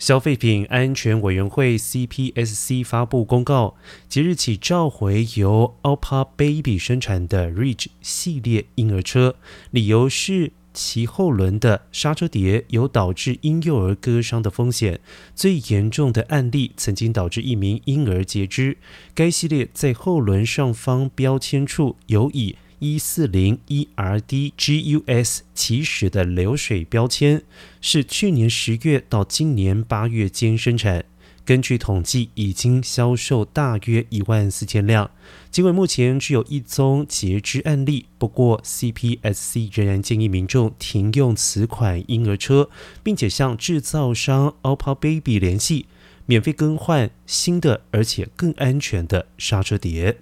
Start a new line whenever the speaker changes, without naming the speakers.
消费品安全委员会 （CPSC） 发布公告，即日起召回由 Alpa Baby 生产的 Ridge 系列婴儿车，理由是其后轮的刹车碟有导致婴幼儿割伤的风险。最严重的案例曾经导致一名婴儿截肢。该系列在后轮上方标签处有以一四零 ERDGUS 起始的流水标签，是去年十月到今年八月间生产。根据统计，已经销售大约一万四千辆。尽管目前只有一宗截肢案例，不过 CPSC 仍然建议民众停用此款婴儿车，并且向制造商 Alpa Baby 联系，免费更换新的而且更安全的刹车碟。